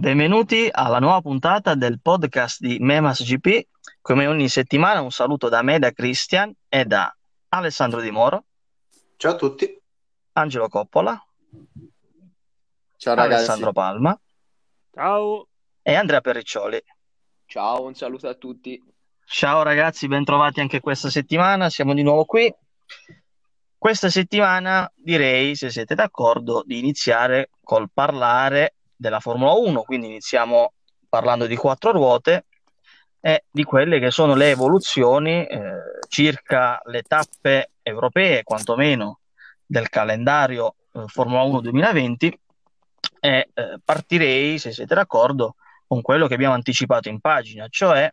Benvenuti alla nuova puntata del podcast di Memas GP. Come ogni settimana un saluto da me, da Christian e da Alessandro Di Moro, Ciao a tutti. Angelo Coppola, Ciao ragazzi. Alessandro Palma Ciao, e Andrea Perriccioli. Ciao, un saluto a tutti. Ciao ragazzi, bentrovati anche questa settimana, siamo di nuovo qui. Questa settimana direi, se siete d'accordo, di iniziare col parlare della Formula 1, quindi iniziamo parlando di quattro ruote e di quelle che sono le evoluzioni eh, circa le tappe europee, quantomeno del calendario eh, Formula 1 2020 e eh, partirei, se siete d'accordo, con quello che abbiamo anticipato in pagina, cioè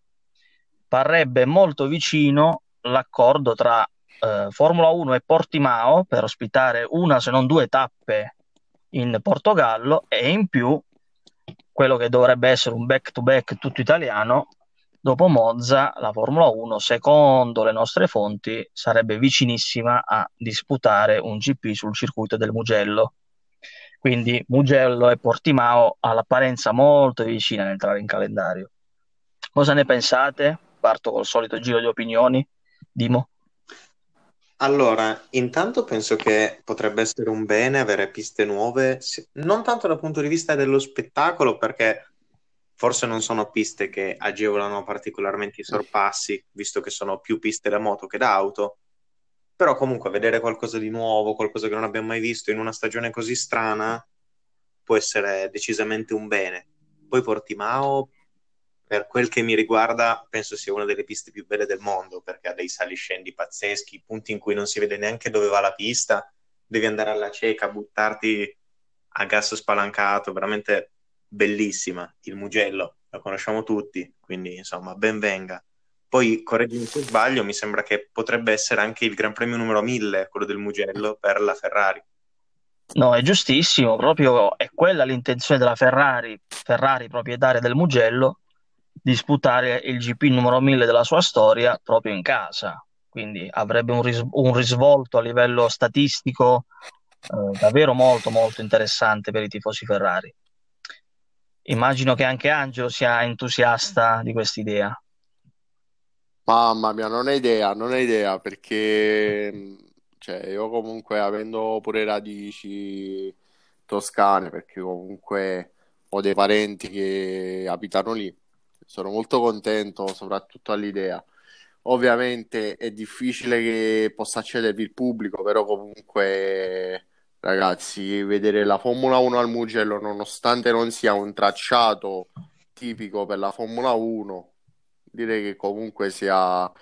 parrebbe molto vicino l'accordo tra eh, Formula 1 e Portimao per ospitare una se non due tappe in Portogallo e in più quello che dovrebbe essere un back to back tutto italiano dopo Monza la Formula 1 secondo le nostre fonti sarebbe vicinissima a disputare un GP sul circuito del Mugello. Quindi Mugello e Portimao all'apparenza molto vicine ad entrare in calendario. Cosa ne pensate? parto col solito giro di opinioni. Dimo Allora, intanto penso che potrebbe essere un bene avere piste nuove, non tanto dal punto di vista dello spettacolo, perché forse non sono piste che agevolano particolarmente i sorpassi, visto che sono più piste da moto che da auto, però comunque vedere qualcosa di nuovo, qualcosa che non abbiamo mai visto in una stagione così strana, può essere decisamente un bene. Poi Portimao, per quel che mi riguarda, penso sia una delle piste più belle del mondo, perché ha dei saliscendi pazzeschi, punti in cui non si vede neanche dove va la pista, devi andare alla cieca, buttarti a gas spalancato, veramente bellissima. Il Mugello, lo conosciamo tutti, quindi insomma, ben venga. Poi, correggimi se sbaglio, mi sembra che potrebbe essere anche il Gran Premio numero 1000, quello del Mugello, per la Ferrari. No, è giustissimo, proprio è quella l'intenzione della Ferrari, Ferrari proprietaria del Mugello, disputare il GP numero 1000 della sua storia proprio in casa. Quindi avrebbe un, ris- un risvolto a livello statistico eh, davvero molto molto interessante per i tifosi Ferrari. Immagino che anche Angelo sia entusiasta di quest'idea. Mamma mia, non hai idea, non hai idea perché cioè, io comunque avendo pure radici toscane, perché comunque ho dei parenti che abitano lì, sono molto contento soprattutto all'idea. Ovviamente è difficile che possa accedervi il pubblico, però comunque ragazzi, vedere la Formula 1 al Mugello, nonostante non sia un tracciato tipico per la Formula 1, direi che comunque sia eh,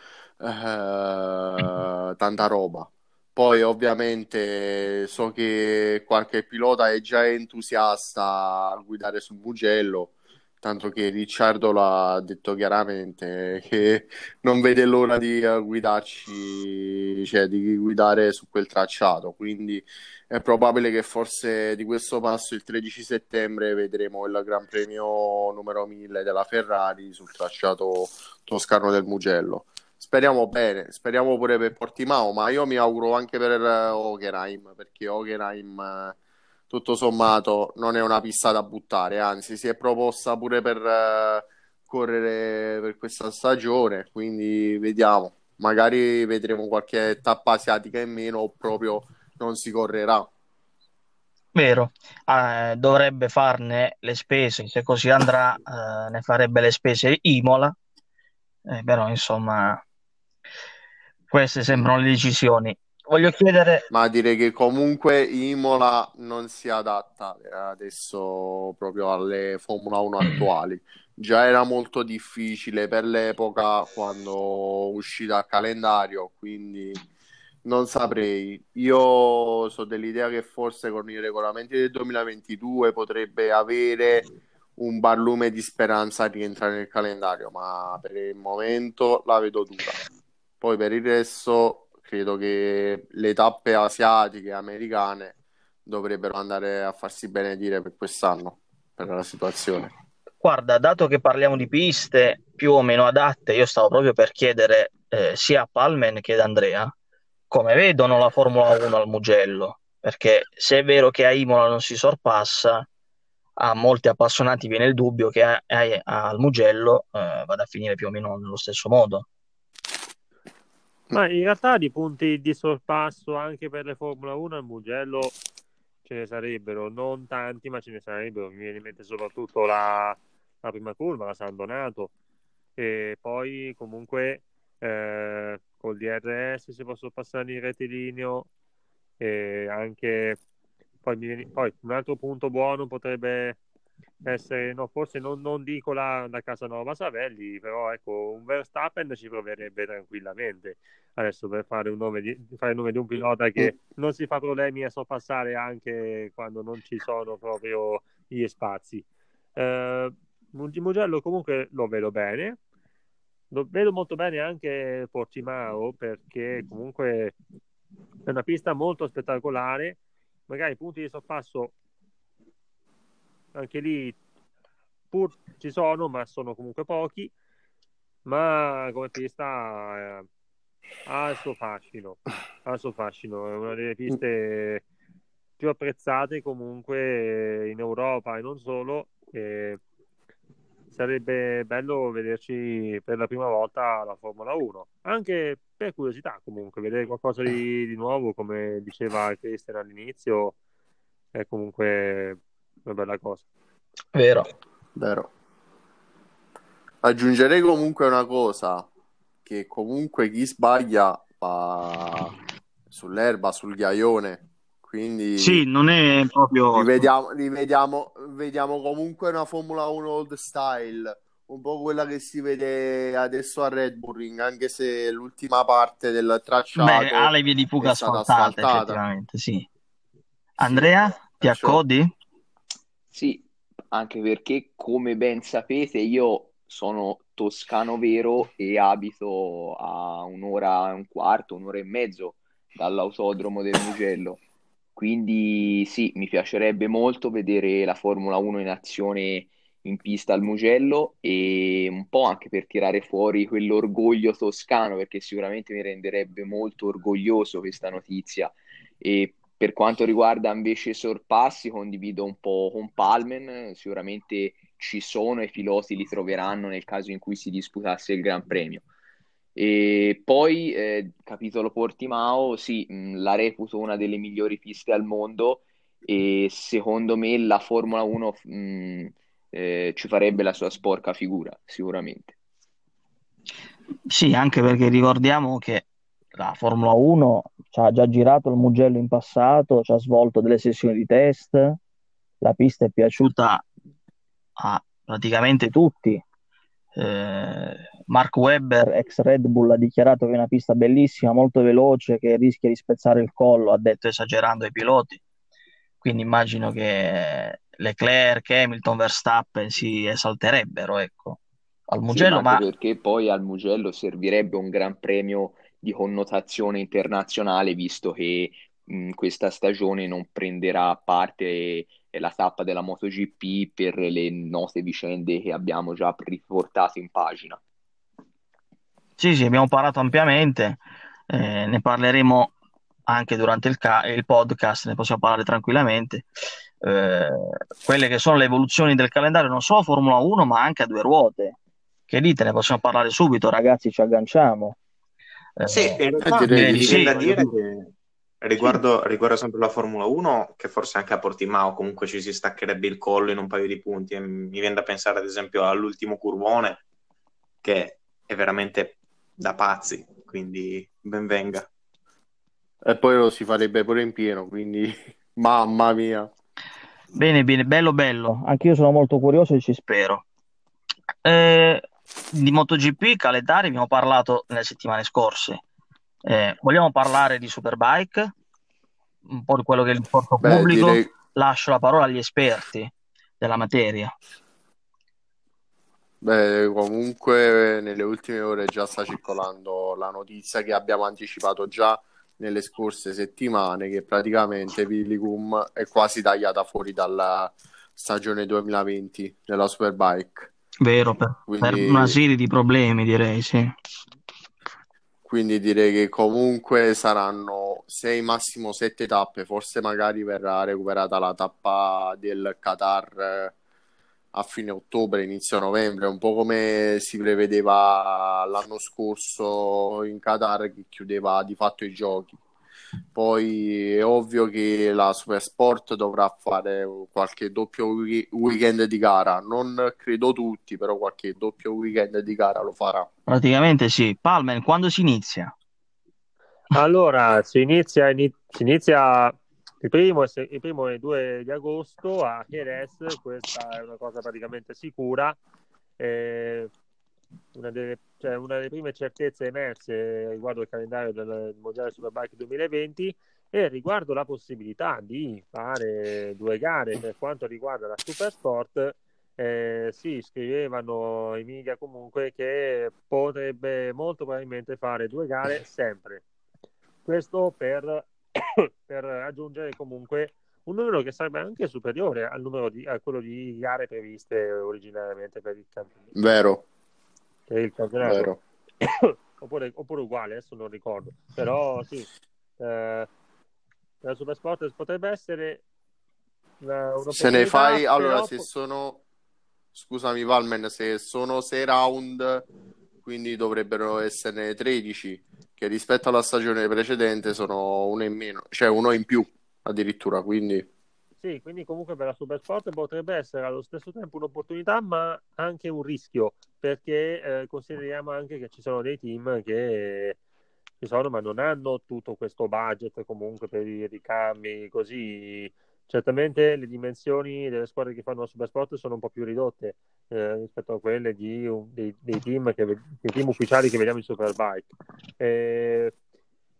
tanta roba. Poi ovviamente so che qualche pilota è già entusiasta a guidare sul Mugello, tanto che Ricciardo l'ha detto chiaramente che non vede l'ora di guidarci, cioè di guidare su quel tracciato, quindi è probabile che forse di questo passo il 13 settembre vedremo il Gran Premio numero 1000 della Ferrari sul tracciato toscano del Mugello. Speriamo bene, speriamo pure per Portimao, ma io mi auguro anche per eh, Hockenheim, perché Hockenheim, eh, tutto sommato, non è una pista da buttare, anzi, si è proposta pure per eh, correre per questa stagione, quindi vediamo. Magari vedremo qualche tappa asiatica in meno o proprio non si correrà. Vero, Eh, dovrebbe farne le spese, se così andrà, eh, ne farebbe le spese Imola, Eh, però insomma, queste sembrano le decisioni. Voglio chiedere, Ma direi che comunque Imola non si adatta adesso proprio alle Formula 1 attuali. Già era molto difficile per l'epoca quando uscì dal calendario, quindi non saprei. Io so dell'idea che forse con i regolamenti del 2022 potrebbe avere un barlume di speranza a rientrare nel calendario, ma per il momento la vedo dura. Poi per il resto credo che le tappe asiatiche e americane dovrebbero andare a farsi benedire per quest'anno, per la situazione. guarda, dato che parliamo di piste più o meno adatte, io stavo proprio per chiedere eh, sia a Palmen che ad Andrea come vedono la Formula 1 al Mugello, perché se è vero che a Imola non si sorpassa, a molti appassionati viene il dubbio che a, a, al Mugello eh, vada a finire più o meno nello stesso modo. Ma in realtà di punti di sorpasso anche per le Formula 1 al Mugello ce ne sarebbero, non tanti, ma ce ne sarebbero. Mi viene in mente soprattutto la, la prima curva, la San Donato, e poi comunque eh, col DRS si può sorpassare in rettilineo e anche poi, viene, poi, un altro punto buono potrebbe essere, no, forse non, non dico la, la Casanova Savelli, però ecco, un Verstappen ci proverebbe tranquillamente. Adesso per fare, un nome di, fare il nome di un pilota che non si fa problemi a sorpassare anche quando non ci sono proprio gli spazi. Eh, Mugello comunque lo vedo bene, lo vedo molto bene anche Portimao perché comunque è una pista molto spettacolare. Magari punti di sorpasso anche lì pur ci sono, ma sono comunque pochi. Ma come pista eh, ha il suo fascino, ha il suo fascino, è una delle piste più apprezzate comunque in Europa e non solo. E sarebbe bello vederci per la prima volta la Formula 1, anche per curiosità comunque, vedere qualcosa di, di nuovo, come diceva Christian all'inizio, è comunque una bella cosa. Vero. Vero. Aggiungerei comunque una cosa, che comunque chi sbaglia va sull'erba, sul ghiaione, quindi sì, non è proprio. Rivediamo, rivediamo, vediamo comunque una Formula 1 old style, un po' quella che si vede adesso a Red Bull, anche se l'ultima parte del tracciato Beh, ha le vie di fuga asfaltate, effettivamente, sì. Andrea, sì, ti accodi? Sì, anche perché, come ben sapete, io sono toscano vero e abito a un'ora e un quarto, un'ora e mezzo dall'autodromo del Mugello. Quindi sì, mi piacerebbe molto vedere la Formula 1 in azione in pista al Mugello e un po' anche per tirare fuori quell'orgoglio toscano, perché sicuramente mi renderebbe molto orgoglioso questa notizia. E per quanto riguarda invece i sorpassi, condivido un po' con Palmen, sicuramente ci sono e i piloti li troveranno nel caso in cui si disputasse il Gran Premio. E poi, eh, capitolo Portimao, sì, mh, la reputo una delle migliori piste al mondo e secondo me la Formula 1 mh, eh, ci farebbe la sua sporca figura, sicuramente. Sì, anche perché ricordiamo che la Formula 1 ci ha già girato il Mugello in passato, ci ha svolto delle sessioni di test, la pista è piaciuta a praticamente tutti, eh, Mark Webber, ex Red Bull, ha dichiarato che è una pista bellissima, molto veloce, che rischia di spezzare il collo, ha detto esagerando ai piloti. Quindi immagino che Leclerc, Hamilton, Verstappen si esalterebbero ecco, al Mugello. Sì, ma... perché poi al Mugello servirebbe un gran premio di connotazione internazionale, visto che in questa stagione non prenderà parte la tappa della MotoGP per le note vicende che abbiamo già riportato in pagina. Sì, sì, abbiamo parlato ampiamente, eh, ne parleremo anche durante il, ca- il, podcast, ne possiamo parlare tranquillamente. Eh, quelle che sono le evoluzioni del calendario, non solo Formula 1, ma anche a due ruote. Che dite, ne possiamo parlare subito, ragazzi, ci agganciamo. Eh, sì, in realtà direi, sì, da dire che Riguardo, riguardo, sempre la Formula 1, che forse anche a Portimao comunque ci si staccherebbe il collo in un paio di punti. E mi viene da pensare, ad esempio, all'ultimo curvone, che è veramente da pazzi, quindi ben venga. E poi lo si farebbe pure in pieno, quindi mamma mia. Bene, bene, bello, bello. Anche io sono molto curioso e ci spero. Eh, di MotoGP, calendari, abbiamo parlato nelle settimane scorse. Eh, vogliamo parlare di Superbike? Un po' di quello che è il porto Beh, pubblico? Direi... Lascio la parola agli esperti della materia. Beh, comunque nelle ultime ore già sta circolando la notizia che abbiamo anticipato già nelle scorse settimane che praticamente Villicum è quasi tagliata fuori dalla stagione 2020 della Superbike. Vero, per, Quindi... per una serie di problemi direi, sì. Quindi direi che comunque saranno sei massimo sette tappe, forse magari verrà recuperata la tappa del Qatar eh, a fine ottobre, inizio novembre, un po' come si prevedeva l'anno scorso in Qatar che chiudeva di fatto i giochi. Poi è ovvio che la Supersport dovrà fare qualche doppio weekend di gara. Non credo tutti, però qualche doppio weekend di gara lo farà. Praticamente sì. Palmen, quando si inizia? Allora, si inizia, si inizia il primo, il primo è 2 di agosto a Jerez, questa è una cosa praticamente sicura. Eh, una delle, cioè una delle prime certezze emerse riguardo il calendario del Mondiale Superbike 2020 e riguardo la possibilità di fare due gare per quanto riguarda la Supersport. Eh, si scrivevano i media comunque che potrebbe molto probabilmente fare due gare sempre. Questo per, per raggiungere comunque un numero che sarebbe anche superiore al numero di, a quello di gare previste originariamente per il campionato. Vero, che è il campionato. oppure, oppure, uguale, adesso non ricordo. Però sì, eh, la Supersport potrebbe essere una, se ne fai allora se sono scusami Valmen se sono 6 round quindi dovrebbero esserne 13 che rispetto alla stagione precedente sono uno in meno cioè uno in più addirittura quindi sì, quindi comunque per la Supersport potrebbe essere allo stesso tempo un'opportunità, ma anche un rischio, perché eh, consideriamo anche che ci sono dei team che ci sono, ma non hanno tutto questo budget comunque per i ricambi, così. Certamente le dimensioni delle squadre che fanno la Supersport sono un po' più ridotte eh, rispetto a quelle di, dei, dei, team che, dei, team ufficiali che vediamo in Superbike. Eh,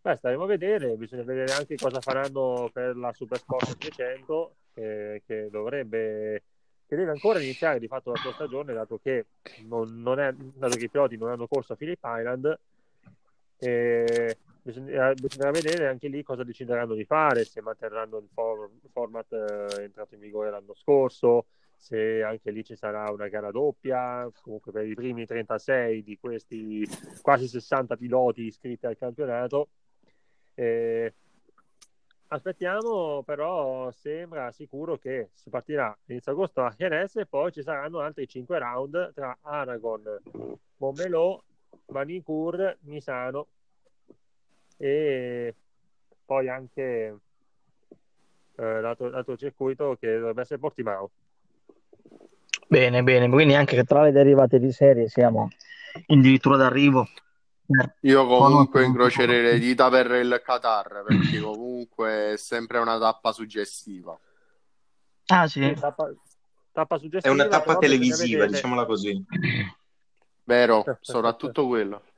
Beh, staremo a vedere, bisogna vedere anche cosa faranno per la Super Sport 300 eh, che dovrebbe che deve ancora iniziare di fatto la sua stagione dato che, non, non è, dato che i piloti non hanno corso a Philip Island eh, bisognerà, bisognerà, vedere anche lì cosa decideranno di fare se manterranno il, for, format eh, entrato in vigore l'anno scorso se anche lì ci sarà una gara doppia comunque per i primi 36 di questi quasi 60 piloti iscritti al campionato eh, aspettiamo, però sembra sicuro che si partirà inizio agosto a Jerez e poi ci saranno altri 5 round tra Aragon, Montmelò, Manicur, Misano e poi anche eh, l'altro, l'altro circuito che dovrebbe essere Portimao. Bene, bene, quindi anche tra le derivate di serie siamo addirittura d'arrivo io comunque incrocerei le dita per il Qatar perché comunque è sempre una tappa suggestiva. Ah sì, tappa, tappa suggestiva, è una tappa televisiva, diciamola così. Vero, soprattutto quello.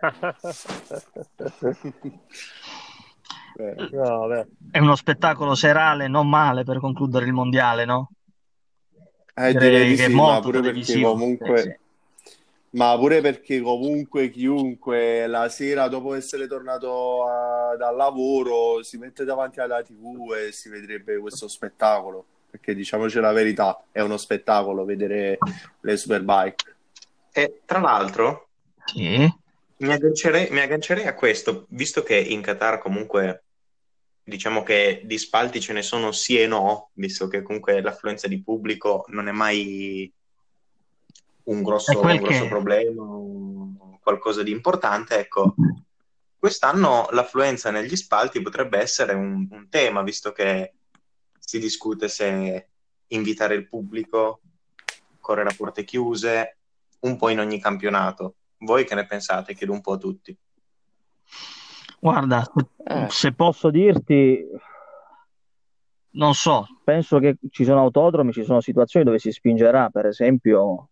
no, è uno spettacolo serale non male per concludere il mondiale, no? Eh, direi, direi che sì, è molto pure perché comunque... Sì, sì ma pure perché comunque chiunque la sera dopo essere tornato a, dal lavoro si mette davanti alla tv e si vedrebbe questo spettacolo perché diciamoci la verità è uno spettacolo vedere le superbike e tra l'altro sì. mi, aggancerei, mi aggancerei a questo visto che in Qatar comunque diciamo che di spalti ce ne sono sì e no visto che comunque l'affluenza di pubblico non è mai un grosso, un grosso che... problema, qualcosa di importante, ecco, quest'anno l'affluenza negli spalti potrebbe essere un, un, tema, visto che si discute se invitare il pubblico, correre a porte chiuse, un po' in ogni campionato. Voi che ne pensate? Chiedo un po' a tutti. Guarda, eh. se posso dirti, non so, penso che ci sono autodromi, ci sono situazioni dove si spingerà, per esempio,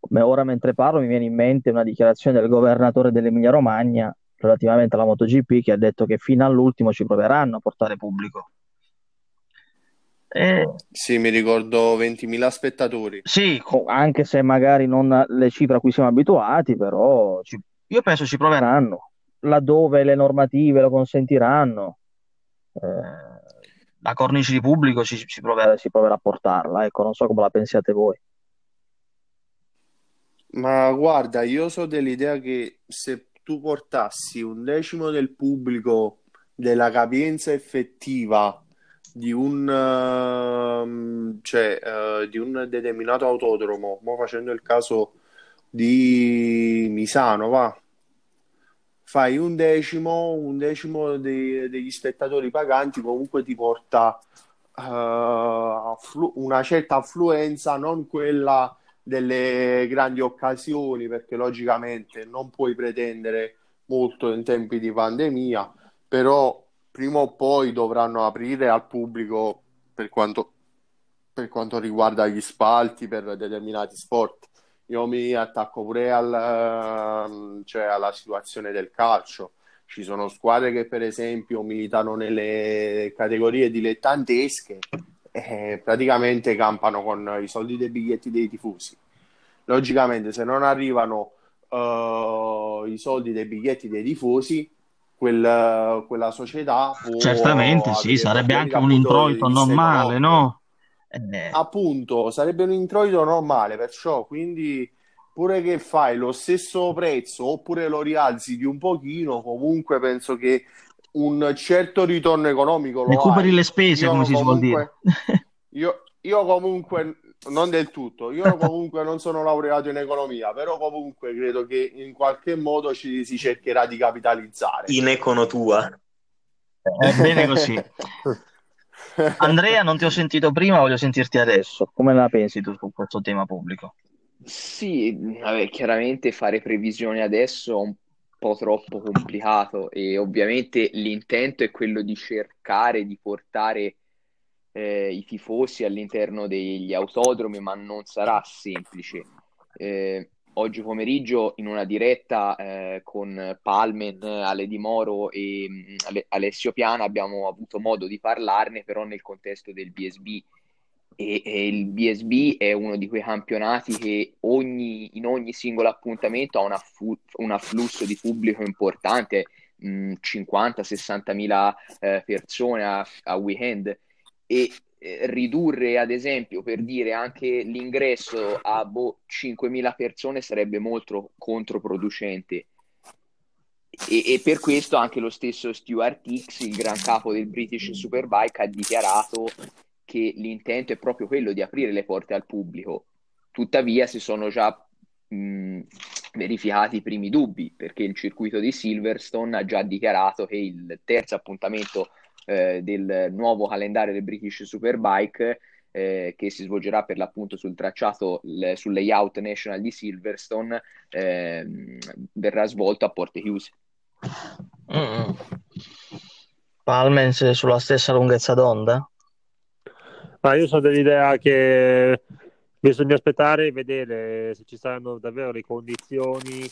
ora mentre parlo mi viene in mente una dichiarazione del governatore dell'Emilia Romagna relativamente alla MotoGP che ha detto che fino all'ultimo ci proveranno a portare pubblico. E... Sì, mi ricordo 20.000 spettatori. Sì, anche se magari non le cifre a cui siamo abituati, però ci... io penso ci proveranno, laddove le normative lo consentiranno. Eh, la cornice di pubblico ci, ci proverà, si proverà a portarla, ecco, non so come la pensiate voi. Ma guarda, io so dell'idea che se tu portassi un decimo del pubblico della capienza effettiva di un, uh, cioè, uh, di un determinato autodromo, mo facendo il caso di Misano, va, fai un decimo, un decimo dei, degli spettatori paganti, comunque ti porta uh, una certa affluenza, non quella delle grandi occasioni, perché logicamente non puoi pretendere molto in tempi di pandemia, però prima o poi dovranno aprire al pubblico per quanto, per quanto riguarda gli spalti per determinati sport. Io mi attacco pure al, ehm, cioè alla situazione del calcio. Ci sono squadre che, per esempio, militano nelle categorie dilettantesche e praticamente campano con i soldi dei biglietti dei tifosi. Logicamente, se non arrivano uh, i soldi dei biglietti dei tifosi, quel, quella società può certamente sì, sarebbe anche un introito normale, no? Eh. Appunto, sarebbe un introito normale, perciò quindi pure che fai lo stesso prezzo oppure lo rialzi di un pochino, comunque penso che un certo ritorno economico lo recuperi hai. le spese, io come si suol dire. io, io comunque non del tutto. Io comunque non sono laureato in economia, però comunque credo che in qualche modo ci si cercherà di capitalizzare. In econo tua. È bene così. Andrea, non ti ho sentito prima, voglio sentirti adesso. Come la pensi tu su questo tema pubblico? Sì, vabbè, chiaramente fare previsioni adesso è un po' troppo complicato e ovviamente l'intento è quello di cercare di portare eh, i tifosi all'interno degli autodromi, ma non sarà semplice. Eh, oggi pomeriggio in una diretta eh, con Palmen, Ale Di Moro e mm, Alessio Piana abbiamo avuto modo di parlarne però nel contesto del BSB e, e, il BSB è uno di quei campionati che ogni, in ogni singolo appuntamento ha fu- un afflusso di pubblico importante, 50-60 mila eh, persone a, a weekend. E eh, ridurre ad esempio per dire anche l'ingresso a boh, 5.000 persone sarebbe molto controproducente. E, e, per questo anche lo stesso Stuart Hicks, il gran capo del British Superbike, ha dichiarato che l'intento è proprio quello di aprire le porte al pubblico. Tuttavia si sono già mh, verificati i primi dubbi perché il circuito di Silverstone ha già dichiarato che il terzo appuntamento eh, del nuovo calendario del British Superbike eh, che si svolgerà per l'appunto sul tracciato l- sul layout national di Silverstone eh, verrà svolto a porte chiuse. Mm. Palmens sulla stessa lunghezza d'onda? Ma io sono dell'idea che bisogna aspettare e vedere se ci saranno davvero le condizioni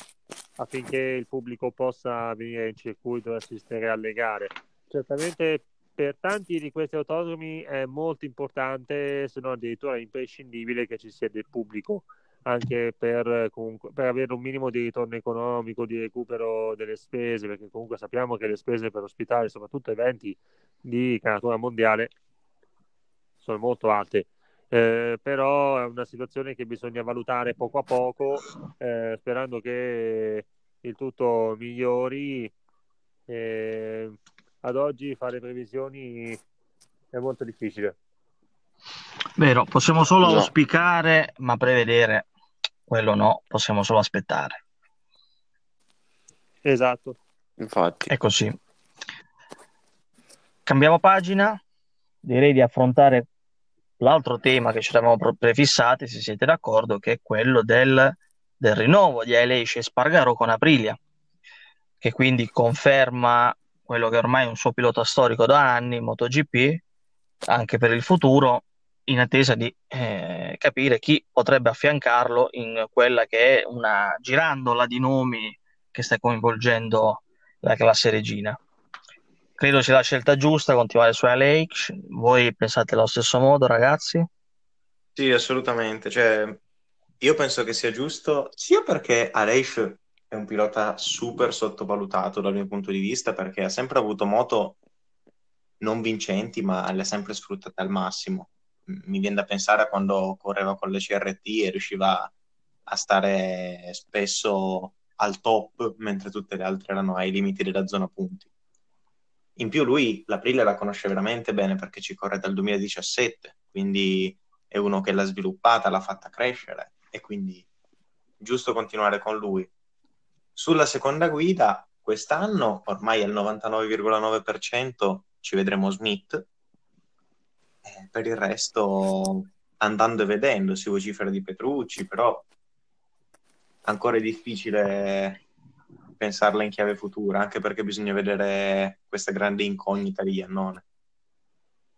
affinché il pubblico possa venire in circuito e assistere alle gare certamente per tanti di questi autodromi è molto importante, se non addirittura imprescindibile, che ci sia del pubblico anche per, comunque, per avere un minimo di ritorno economico, di recupero delle spese, perché comunque sappiamo che le spese per ospitare soprattutto eventi di caratura mondiale sono molto alte. Eh, però è una situazione che bisogna valutare poco a poco, eh, sperando che il tutto migliori. Eh, ad oggi fare previsioni è molto difficile. Vero, possiamo solo no. auspicare, ma prevedere quello no, possiamo solo aspettare. Esatto. Infatti. È così. Cambiamo pagina, direi di affrontare l'altro tema che ci eravamo prefissati, se siete d'accordo, che è quello del, del rinnovo di Aleix e Spargaro con Aprilia, che quindi conferma quello che ormai è un suo pilota storico da anni, MotoGP, anche per il futuro, in attesa di eh, capire chi potrebbe affiancarlo in quella che è una girandola di nomi che sta coinvolgendo la classe regina. Credo sia la scelta giusta continuare su Aleix. Voi pensate allo stesso modo, ragazzi? Sì, assolutamente. Cioè, io penso che sia giusto sia perché Aleix è un pilota super sottovalutato dal mio punto di vista perché ha sempre avuto moto non vincenti, ma le ha sempre sfruttate al massimo. Mi viene da pensare a quando correva con le CRT e riusciva a stare spesso al top, mentre tutte le altre erano ai limiti della zona punti. In più lui l'Aprilia la conosce veramente bene perché ci corre dal 2017, quindi è uno che l'ha sviluppata, l'ha fatta crescere e quindi giusto continuare con lui. Sulla seconda guida, quest'anno ormai al 99,9% ci vedremo Smith. Eh, per il resto, andando e vedendo, si vocifera di Petrucci, però ancora è difficile pensarla in chiave futura, anche perché bisogna vedere questa grande incognita di Iannone.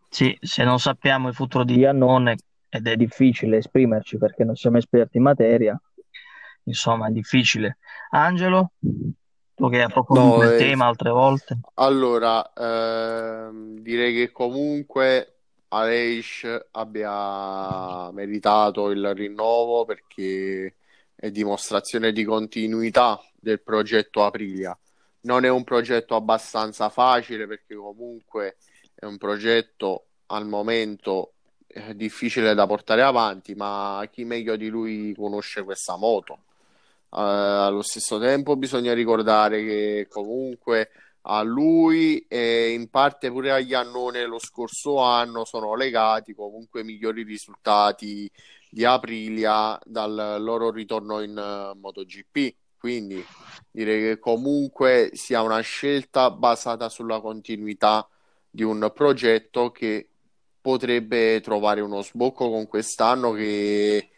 Sì, se non sappiamo il futuro di Iannone ed è difficile esprimerci perché non siamo esperti in materia, insomma è difficile. Angelo, tu che hai approfondito No, il eh, tema altre volte, allora, ehm, direi che comunque Aleix abbia meritato il rinnovo perché è dimostrazione di continuità del progetto Aprilia. Non è un progetto abbastanza facile perché comunque è un progetto al momento eh, difficile da portare avanti, ma chi meglio di lui conosce questa moto? Eh, allo stesso tempo bisogna ricordare che comunque a lui e in parte pure agli Annone lo scorso anno sono legati comunque migliori risultati di Aprilia dal loro ritorno in eh, MotoGP. Quindi direi che comunque sia una scelta basata sulla continuità di un progetto che potrebbe trovare uno sbocco con quest'anno che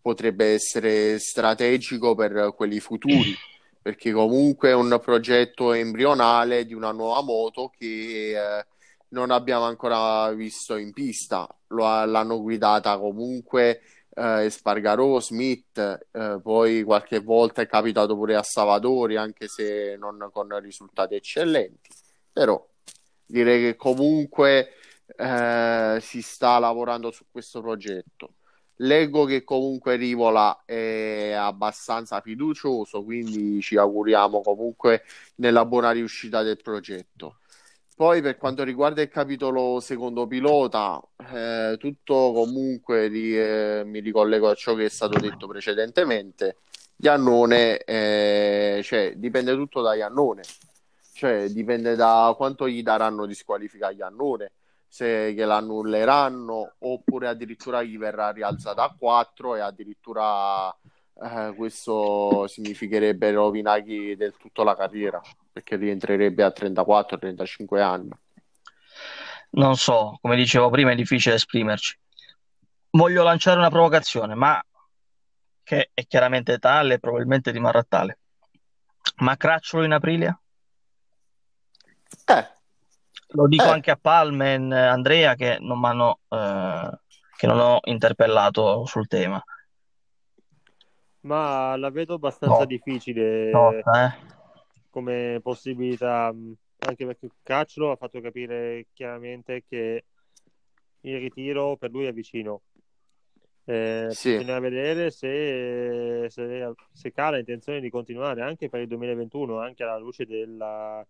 potrebbe essere strategico per quelli futuri, perché comunque è un progetto embrionale di una nuova moto che eh, non abbiamo ancora visto in pista. Lo ha- l'hanno guidata comunque eh, Espargarò, Smith, eh, poi qualche volta è capitato pure a Savadori, anche se non con risultati eccellenti. Però direi che comunque eh, si sta lavorando su questo progetto. Leggo che comunque Rivola è abbastanza fiducioso, quindi ci auguriamo comunque nella buona riuscita del progetto. Poi per quanto riguarda il capitolo secondo pilota, eh, tutto comunque ri- eh, mi ricollego a ciò che è stato detto precedentemente. Iannone, eh, cioè, dipende tutto da Iannone, cioè dipende da quanto gli daranno di squalifica a Iannone, se gliela annulleranno oppure addirittura gli verrà rialzata a 4 e addirittura eh, questo significherebbe rovinargli del tutto la carriera perché rientrerebbe a 34-35 anni. non so, come dicevo prima è difficile esprimerci. Voglio lanciare una provocazione, ma che è chiaramente tale e probabilmente rimarrà tale. Ma Cracciolo in Aprilia? Eh, Lo dico eh, anche a Palmen, Andrea, che non eh, che non ho interpellato sul tema. Ma la vedo abbastanza No, difficile tosta, eh. come possibilità, anche perché Cacciolo ha fatto capire chiaramente che il ritiro per lui è vicino. Eh, sì, bisogna vedere se, se, se ha intenzione di continuare anche per il 2021, anche alla luce della,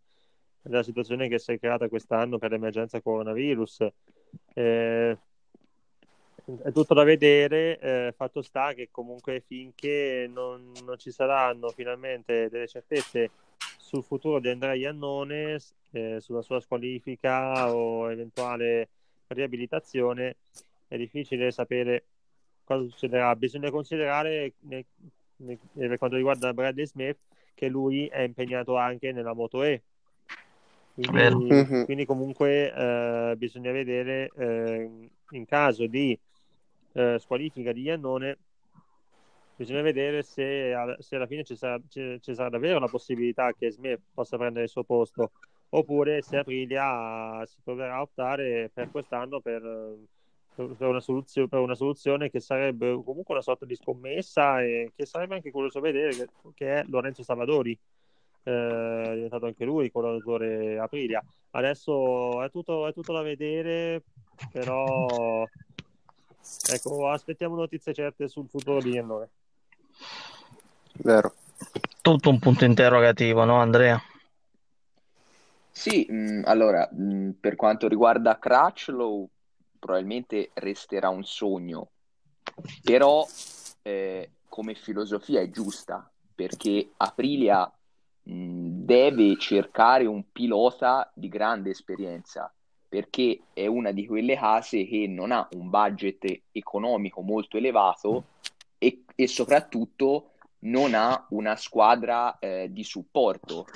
della situazione che si è creata quest'anno per l'emergenza coronavirus. Eh, è tutto da vedere, eh, fatto sta che comunque finché non, non ci saranno finalmente delle certezze sul futuro di Andrea Iannone, eh, sulla sua squalifica o eventuale riabilitazione, è difficile sapere cosa succederà. Bisogna considerare, ne- ne- per quanto riguarda Bradley Smith, che lui è impegnato anche nella Moto E. Quindi, Mhm. quindi comunque eh, bisogna vedere eh, in caso di eh, squalifica di Iannone, bisogna vedere se, se alla fine ci sarà, ci- ci sarà davvero la possibilità che Smith possa prendere il suo posto, oppure se Aprilia si troverà a optare per quest'anno per, per una soluzio- per una soluzione che sarebbe comunque una sorta di scommessa e che sarebbe anche curioso vedere che, che è Lorenzo Salvadori. eh, è diventato anche lui collaboratore Aprilia. Adesso è tutto, è tutto da vedere, però ecco, aspettiamo notizie certe sul futuro di Iannone. vero. Tutto un punto interrogativo, no, Andrea? Sì, mh, allora, mh, per quanto riguarda Crutchlow, probabilmente resterà un sogno, però eh, come filosofia è giusta, perché Aprilia mh, deve cercare un pilota di grande esperienza perché è una di quelle case che non ha un budget economico molto elevato e, e soprattutto non ha una squadra eh, di supporto,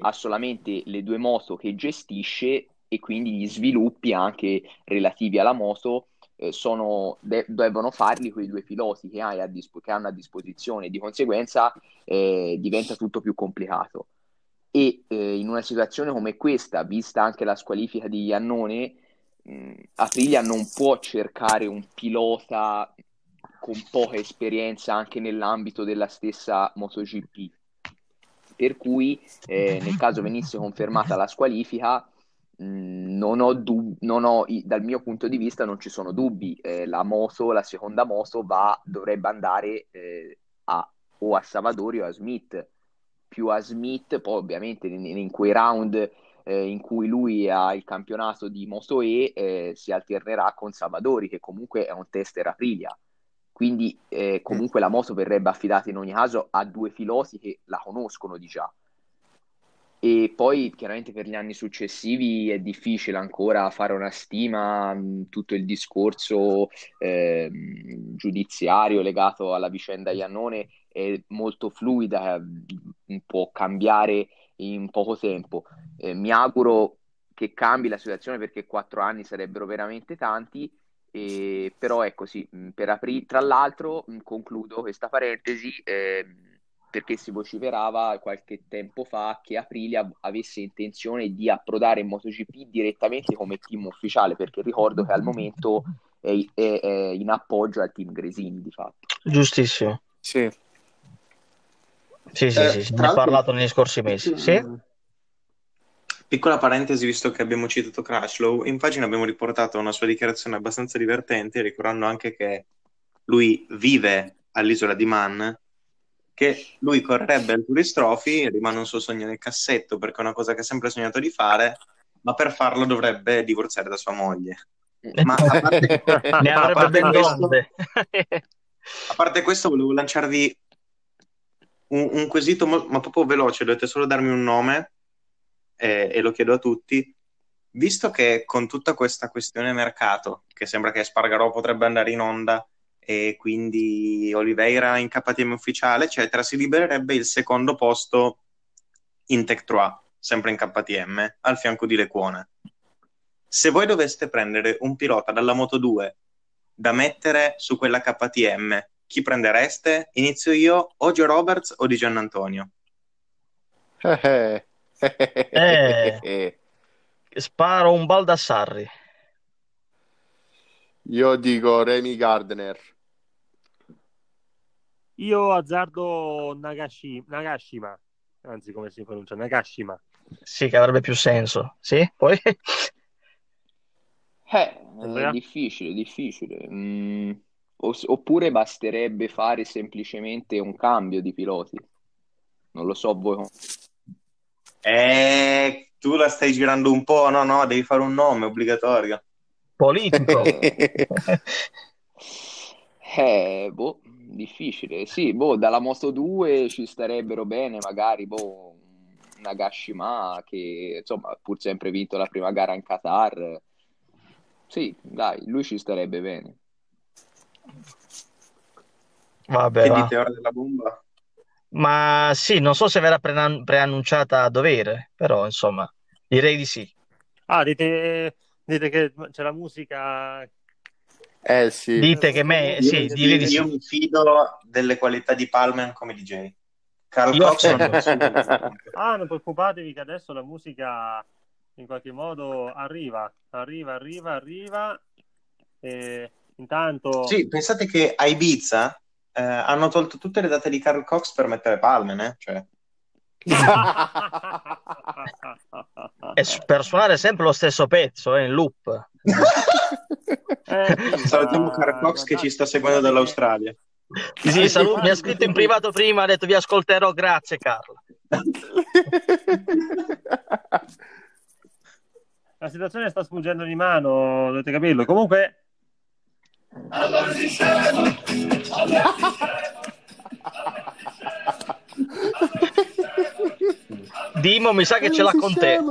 ha solamente le due moto che gestisce e quindi gli sviluppi anche relativi alla moto eh, sono, de- devono farli quei due piloti che, hai a dispo- che hanno a disposizione, di conseguenza eh, diventa tutto più complicato. E eh, in una situazione come questa, vista anche la squalifica di Iannone, mh, Aprilia non può cercare un pilota con poca esperienza anche nell'ambito della stessa MotoGP. Per cui, eh, nel caso venisse confermata la squalifica, Mm, non ho dub- non ho, dal mio punto di vista non ci sono dubbi, eh, la moto, la seconda moto va, dovrebbe andare eh, a, o a Savadori o a Smith, più a Smith, poi ovviamente in, in quei round eh, in cui lui ha il campionato di Moto E eh, si alternerà con Savadori che comunque è un tester Aprilia, quindi eh, comunque la moto verrebbe affidata in ogni caso a due piloti che la conoscono di già. E poi chiaramente per gli anni successivi è difficile ancora fare una stima, tutto il discorso eh, giudiziario legato alla vicenda Iannone è molto fluida, può cambiare in poco tempo. Eh, mi auguro che cambi la situazione perché quattro anni sarebbero veramente tanti, eh, però è così. Per apri- tra l'altro, concludo questa parentesi. Eh, perché si vociferava qualche tempo fa che Aprilia avesse intenzione di approdare in MotoGP direttamente come team ufficiale, perché ricordo che al momento è, è, è in appoggio al team Gresini di fatto. Giustissimo. Sì. Sì, sì, Eh, sì, tra ne ho parlato negli scorsi mesi. Sì? Piccola parentesi, visto che abbiamo citato Crashlow, in pagina abbiamo riportato una sua dichiarazione abbastanza divertente, ricordando anche che lui vive all'isola di Man, che lui correrebbe al Tourist Trophy, rimane un suo sogno nel cassetto perché è una cosa che ha sempre sognato di fare, ma per farlo dovrebbe divorziare da sua moglie. Ma a parte, Ne avrebbe ben questo, a parte questo, volevo lanciarvi un, un quesito, mo- ma proprio veloce, dovete solo darmi un nome eh, e lo chiedo a tutti. Visto che con tutta questa questione mercato, che sembra che Spargarò potrebbe andare in onda e quindi Oliveira in KTM ufficiale, eccetera, si libererebbe il secondo posto in Tech 3, sempre in KTM, al fianco di Lecuone. Se voi doveste prendere un pilota dalla Moto 2 da mettere su quella KTM, chi prendereste? Inizio io, o Joe Roberts o di Giannantonio? Eh. Eh. Sparo un Baldassarri. Io dico Remy Gardner. Io azzardo Nagashi, Nagashima, anzi come si pronuncia, Nagashima. Sì, che avrebbe più senso. Sì? Poi? Eh, è difficile, difficile. Mm, oppure basterebbe fare semplicemente un cambio di piloti. Non lo so voi. Eh, tu la stai girando un po', no, no, devi fare un nome obbligatorio. Politico. Eh, boh, difficile. Sì, boh, dalla Moto 2 ci starebbero bene, magari, boh, Nagashima che, insomma, pur sempre vinto la prima gara in Qatar. Sì, dai, lui ci starebbe bene. Vabbè, Che va. dite ora della bomba? Ma sì, non so se verrà pre- preannunciata a dovere, però insomma, direi di sì. Ah, dite, dite che c'è la musica... Eh sì. Dite che me, Io, sì, mi direi di io sì. mi fido delle qualità di Palmer come DJ. Carl Io Cox non. Ah, non preoccupatevi che adesso la musica in qualche modo arriva, arriva, arriva, arriva. E intanto... Sì, pensate che a Ibiza eh, hanno tolto tutte le date di Carl Cox per mettere Palmer, eh? Cioè, E per suonare sempre lo stesso pezzo, eh, in loop. Eh, salutiamo Carl Cox che ci sta seguendo dall'Australia. Sì, sì, salu- mi ha scritto in privato prima, ha detto vi ascolterò, grazie Carlo. La situazione sta sfuggendo di mano, dovete capirlo. Comunque, Dimo mi sa che ce l'ha con te.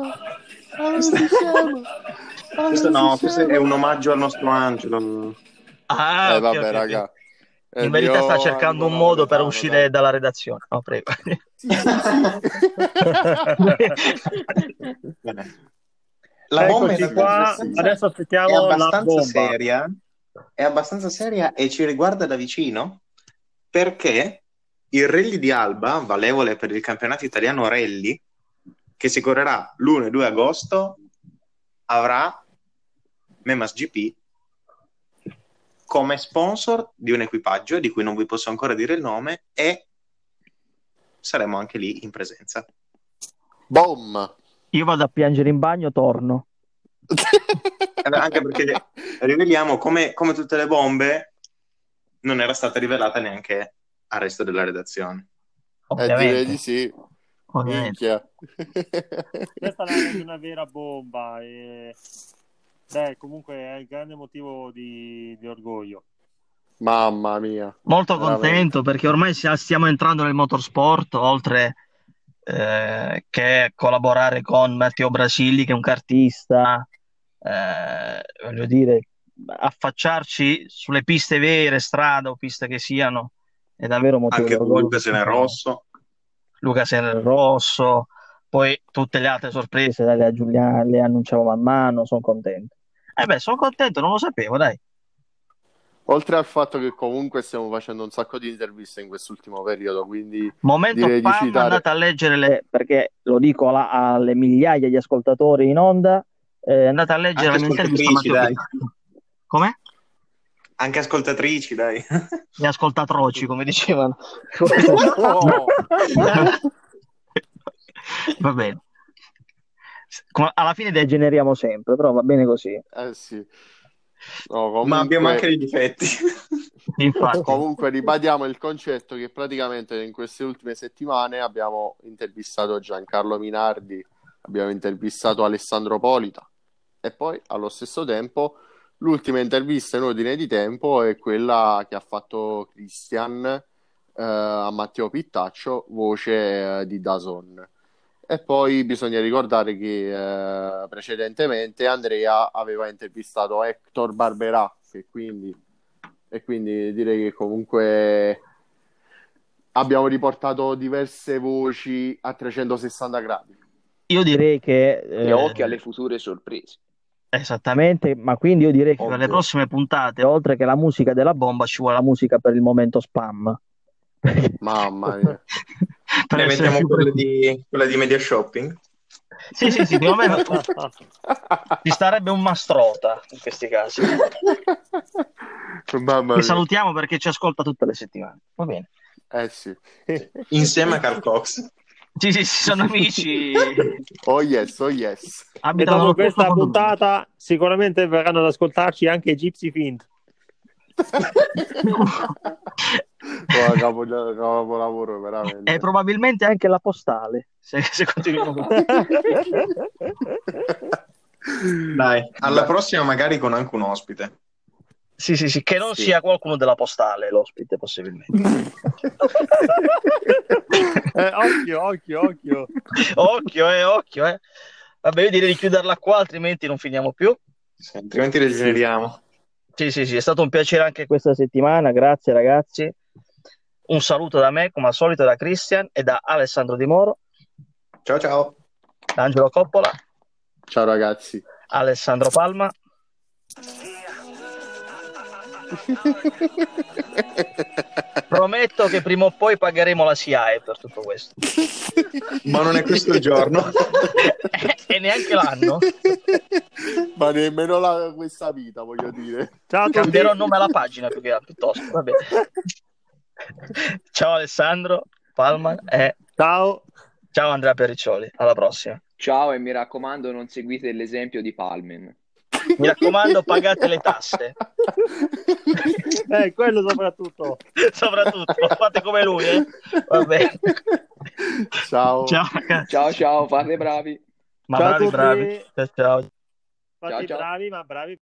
Questo no, questo è un omaggio al nostro Angelo. Ah, Eh, vabbè, ok, ok. raga. È In il verità sta cercando un modo per uscire dalla redazione. No, prego. Sì, sì, sì. La bomba Eccoci in qua, è adesso è aspettiamo la abbastanza bomba. seria, è abbastanza seria e ci riguarda da vicino perché il rally di Alba, valevole per il campionato italiano rally, che si correrà l'1 e 2 agosto, avrà Memas GP come sponsor di un equipaggio di cui non vi posso ancora dire il nome e saremo anche lì in presenza. Boom! Io vado a piangere in bagno, torno. Anche perché riveliamo come, come tutte le bombe non era stata rivelata neanche al resto della redazione. Eh, direi di sì. ovviamente. Minchia. Questa è una vera bomba. E... Beh, comunque è il grande motivo di, di orgoglio. Mamma mia. Molto Veramente. contento perché ormai stiamo entrando nel motorsport, oltre eh, che collaborare con Matteo Brasilli, che è un cartista, eh, voglio dire, affacciarci sulle piste vere, strada o piste che siano, è davvero motivo Anche di con orgoglio. Luca. Luca Senel Rosso, poi tutte le altre sorprese, dai, le, Giuliano, le annunciamo man mano, sono contento. Eh beh, sono contento, non lo sapevo, dai. Oltre al fatto che comunque stiamo facendo un sacco di interviste in quest'ultimo periodo, quindi Momento di spam, citare- andate a leggere le, perché lo dico alla- alle migliaia di ascoltatori in onda, eh, andate a leggere Anche la mia intervista a ascoltatrici, Matteo dai. Come? Anche ascoltatrici, dai. Gli ascoltatroci, come dicevano. Oh! Va bene. Alla fine degeneriamo sempre, però va bene così. Eh sì. No, comunque, Ma abbiamo anche dei difetti. Infatti, comunque ribadiamo il concetto che praticamente in queste ultime settimane abbiamo intervistato Giancarlo Minardi, abbiamo intervistato Alessandro Polita e poi allo stesso tempo l'ultima intervista in ordine di tempo è quella che ha fatto Christian eh, a Matteo Pittaccio, voce eh, di Dazon. E poi bisogna ricordare che eh, precedentemente Andrea aveva intervistato Hector Barberà, che quindi, e quindi direi che comunque abbiamo riportato diverse voci a 360 gradi. io direi che... E eh, occhio alle future sorprese. Esattamente, ma quindi io direi che per le prossime puntate, oltre che la musica della bomba, ci vuole la musica per il momento spam. Mamma mia. Per Ne mettiamo più quella di, quella di media shopping. Sì, sì, sì, più o meno ci starebbe un mastrota in questi casi. Mamma mia. salutiamo perché ci ascolta tutte le settimane. Va bene. Eh sì. Insieme a Carl Cox. Sì, sì, sì, sono amici. Oh yes, oh yes. E dopo questa puntata sicuramente verranno ad ascoltarci anche i Gypsy Fint. Oh, capo, capolavoro, veramente. E probabilmente anche la postale, se, se continuiamo. Dai, alla prossima magari con anche un ospite. Sì, sì, sì, che non Sì. sia qualcuno della postale l'ospite, possibilmente. Eh, occhio, occhio, occhio. Occhio, eh, occhio, eh. Vabbè, io direi di chiuderla qua, altrimenti non finiamo più. Sì, altrimenti degeneriamo. Sì, sì, sì, è stato un piacere anche questa settimana, grazie ragazzi. Un saluto da me, come al solito, da Christian e da Alessandro Di Moro, Ciao ciao. Angelo Coppola, Ciao ragazzi. Alessandro Palma. Prometto che prima o poi pagheremo la SIAE per tutto questo. Ma non è questo il giorno. e neanche l'anno. Ma nemmeno la, questa vita, voglio dire. Ciao. Cambierò nome alla pagina più che altro, piuttosto. Va bene. Ciao Alessandro Palma e Ciao. ciao Andrea Perriccioli. Alla prossima. Ciao e mi raccomando non seguite l'esempio di Palmen. Mi raccomando, pagate le tasse. Eh, quello soprattutto. Soprattutto, fate come lui, eh? Ciao. Ciao ragazzi. Ciao ciao, fate bravi. Ma Ciao bravi, bravi. Ciao, ciao. Fatti Ciao, ciao. bravi, ma bravi